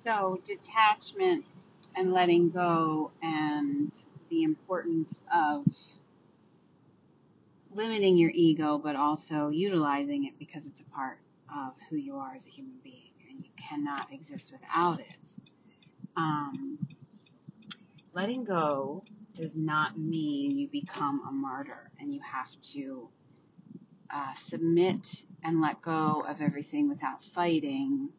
So, detachment and letting go, and the importance of limiting your ego, but also utilizing it because it's a part of who you are as a human being, and you cannot exist without it. Um, letting go does not mean you become a martyr and you have to uh, submit and let go of everything without fighting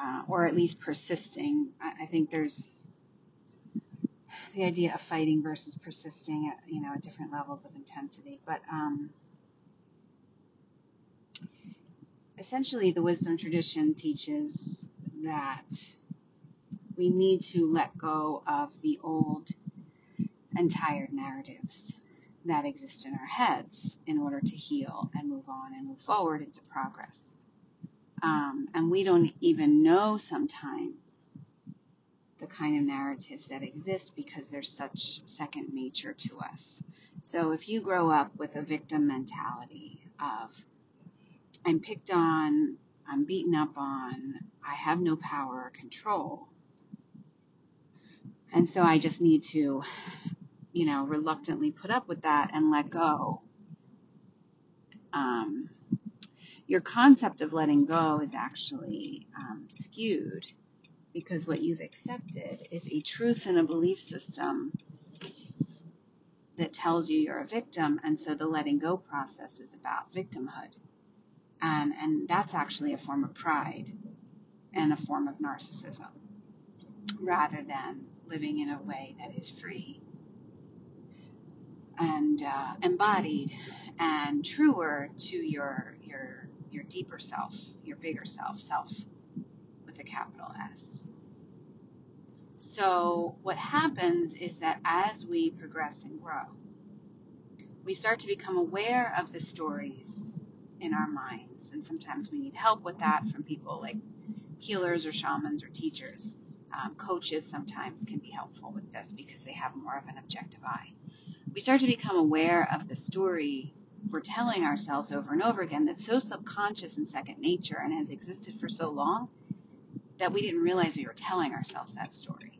uh, or at least persisting. I, I think there's the idea of fighting versus persisting at you know at different levels of intensity, but um, essentially the wisdom tradition teaches that we need to let go of the old and tired narratives that exist in our heads in order to heal and move on and move forward into progress. Um, and we don't even know sometimes the kind of narratives that exist because they're such second nature to us. So if you grow up with a victim mentality of, I'm picked on, I'm beaten up on, I have no power or control, and so I just need to, you know, reluctantly put up with that and let go. Um, your concept of letting go is actually um, skewed because what you've accepted is a truth and a belief system that tells you you're a victim, and so the letting go process is about victimhood. And, and that's actually a form of pride and a form of narcissism rather than living in a way that is free and uh, embodied and truer to your your your deeper self, your bigger self, self with a capital S. So what happens is that as we progress and grow, we start to become aware of the stories in our minds, and sometimes we need help with that from people like healers or shamans or teachers. Um, coaches sometimes can be helpful with this because they have more of an objective eye. We start to become aware of the story we're telling ourselves over and over again that's so subconscious and second nature and has existed for so long that we didn't realize we were telling ourselves that story.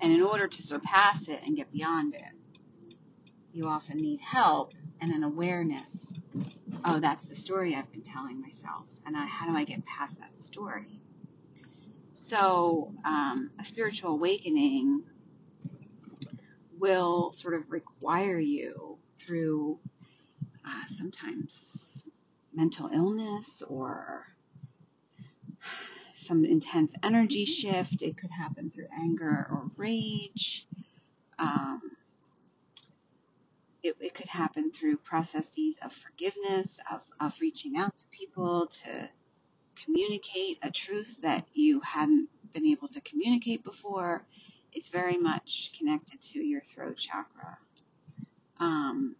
And in order to surpass it and get beyond it, you often need help and an awareness oh, that's the story I've been telling myself. And I, how do I get past that story? So, um, a spiritual awakening will sort of require you through uh, sometimes mental illness or some intense energy shift. It could happen through anger or rage. Um, it, it could happen through processes of forgiveness, of, of reaching out to people to communicate a truth that you hadn't been able to communicate before. It's very much connected to your throat chakra. Um,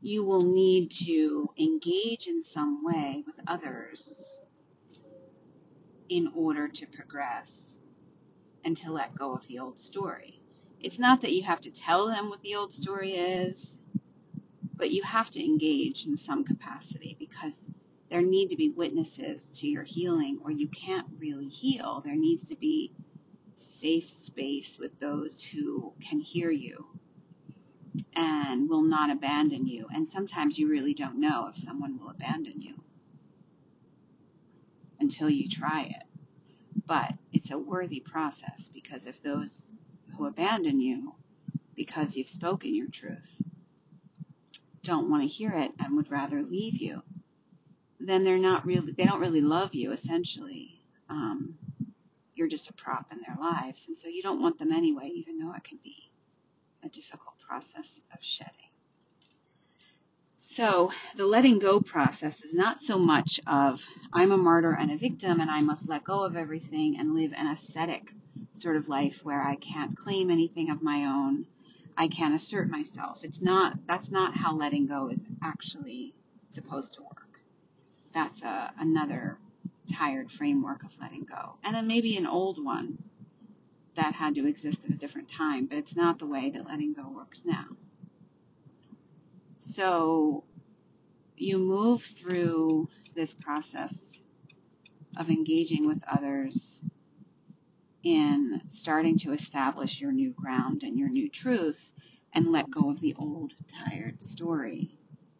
you will need to engage in some way with others in order to progress and to let go of the old story. It's not that you have to tell them what the old story is, but you have to engage in some capacity because there need to be witnesses to your healing or you can't really heal. There needs to be safe space with those who can hear you and will not abandon you. And sometimes you really don't know if someone will abandon you until you try it. But it's a worthy process because if those who abandon you because you've spoken your truth don't want to hear it and would rather leave you, then they're not really, they don't really love you essentially. Um, you're just a prop in their lives. And so you don't want them anyway, even though it can be a difficult process of shedding. So the letting go process is not so much of I'm a martyr and a victim and I must let go of everything and live an ascetic sort of life where I can't claim anything of my own. I can't assert myself. It's not, that's not how letting go is actually supposed to work. That's a, another tired framework of letting go. And then maybe an old one that had to exist at a different time, but it's not the way that letting go works now. So you move through this process of engaging with others in starting to establish your new ground and your new truth and let go of the old tired story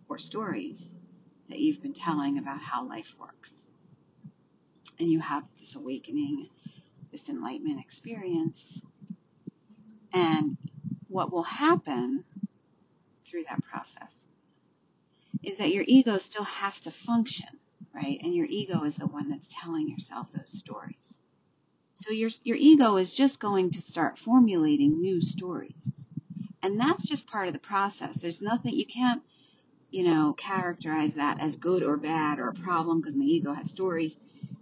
or stories that you've been telling about how life works. And you have this awakening, this enlightenment experience. And what will happen through that process is that your ego still has to function, right? And your ego is the one that's telling yourself those stories. So your, your ego is just going to start formulating new stories. And that's just part of the process. There's nothing, you can't, you know, characterize that as good or bad or a problem because my ego has stories.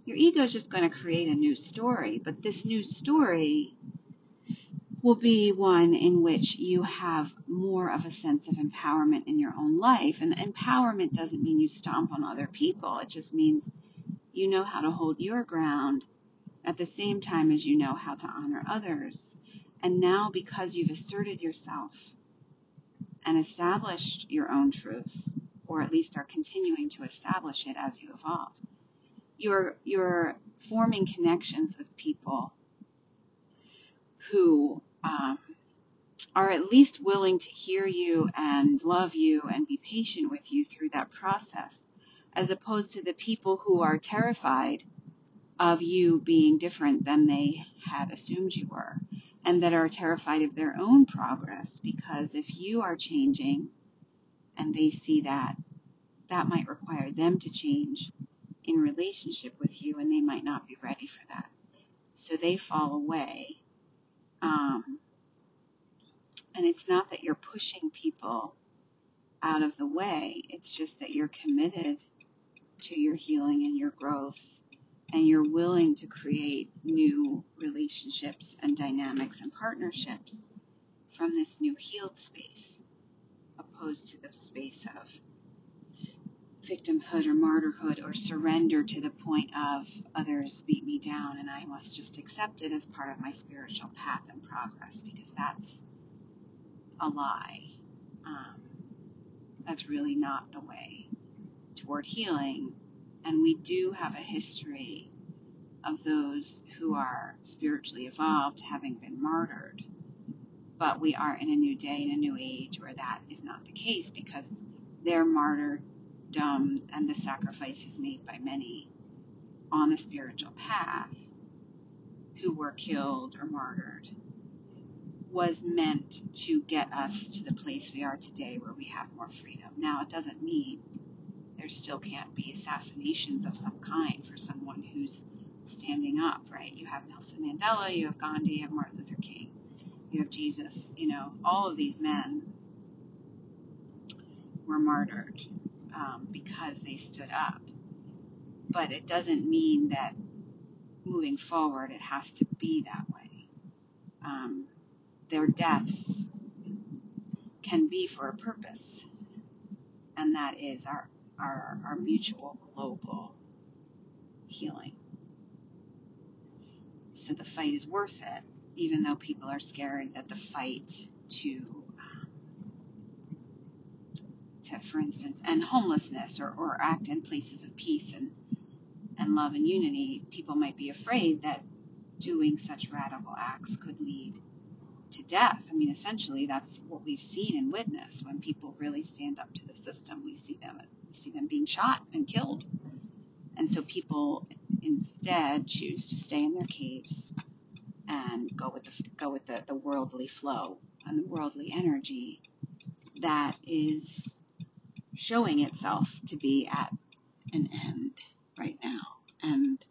Your ego is just going to create a new story. But this new story will be one in which you have more of a sense of empowerment in your own life. And empowerment doesn't mean you stomp on other people. It just means you know how to hold your ground at the same time as you know how to honor others. And now, because you've asserted yourself and established your own truth, or at least are continuing to establish it as you evolve, you're, you're forming connections with people who um, are at least willing to hear you and love you and be patient with you through that process, as opposed to the people who are terrified of you being different than they had assumed you were, and that are terrified of their own progress. Because if you are changing and they see that, that might require them to change in relationship with you, and they might not be ready for that. So they fall away. Um, and it's not that you're pushing people out of the way, it's just that you're committed to your healing and your growth and you're willing to create new relationships and dynamics and partnerships from this new healed space, opposed to the space of victimhood or martyrhood or surrender to the point of others beat me down and I must just accept it as part of my spiritual path and progress because that's a lie. Um, that's really not the way toward healing. And we do have a history of those who are spiritually evolved having been martyred. But we are in a new day and a new age where that is not the case because their and the sacrifices made by many on the spiritual path who were killed or martyred was meant to get us to the place we are today where we have more freedom. Now, it doesn't mean there still can't be assassinations of some kind for someone who's standing up, right? You have Nelson Mandela, you have Gandhi, you have Martin Luther King, you have Jesus, you know, all of these men were martyred um, because they stood up. But it doesn't mean that moving forward it has to be that way. Um, their deaths can be for a purpose, and that is our, our, our mutual global healing. So the fight is worth it, even though people are scared that the fight to, for instance, end homelessness or, or act in places of peace and, and love and unity, people might be afraid that doing such radical acts could lead to death. I mean, essentially, that's what we've seen and witnessed when people really stand up to the system. We see them, we see them being shot and killed, and so people instead choose to stay in their caves and go with the go with the, the worldly flow and the worldly energy that is showing itself to be at an end right now and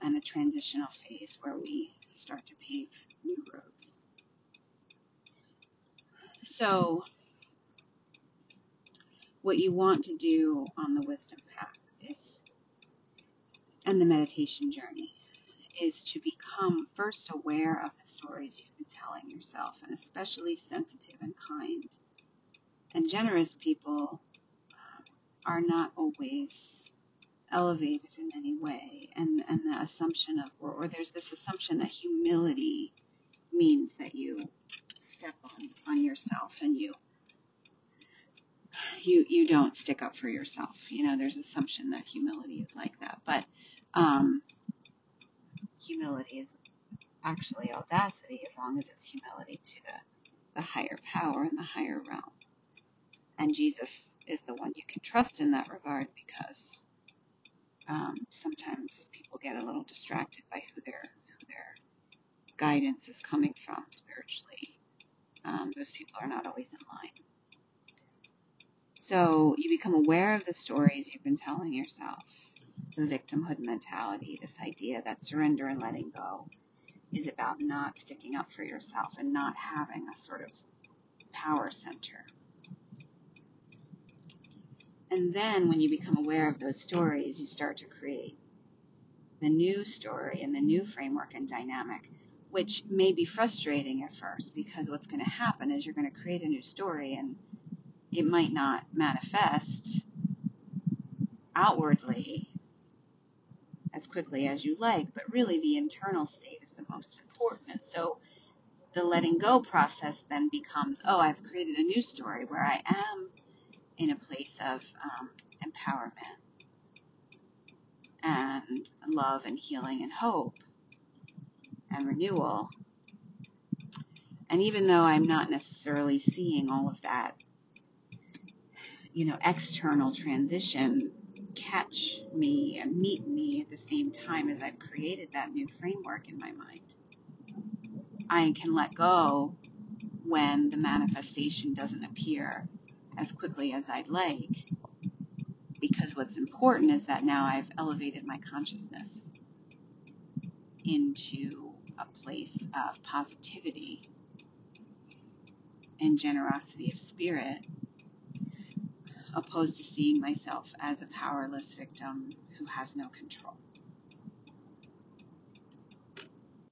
and a transitional phase where we start to pave new roads. So what you want to do on the wisdom path is and the meditation journey is to become first aware of the stories you've been telling yourself and especially sensitive and kind and generous people um, are not always elevated in any way and and the assumption of or, or there's this assumption that humility means that you step on on yourself and you you you don't stick up for yourself. You know, there's assumption that humility is like that, but um, humility is actually audacity as long as it's humility to the, the higher power and the higher realm. And Jesus is the one you can trust in that regard because um, sometimes people get a little distracted by who their who their guidance is coming from spiritually. Um, those people are not always in line. So you become aware of the stories you've been telling yourself, the victimhood mentality, this idea that surrender and letting go is about not sticking up for yourself and not having a sort of power center. And then when you become aware of those stories, you start to create the new story and the new framework and dynamic, which may be frustrating at first because what's going to happen is you're going to create a new story and it might not manifest outwardly as quickly as you like, but really the internal state is the most important. And so the letting go process then becomes, oh, I've created a new story where I am in a place of um, empowerment and love and healing and hope and renewal. And even though I'm not necessarily seeing all of that, you know, external transition catch me and meet me at the same time as I've created that new framework in my mind, I can let go when the manifestation doesn't appear as quickly as I'd like. Because what's important is that now I've elevated my consciousness into a place of positivity and generosity of spirit, opposed to seeing myself as a powerless victim who has no control.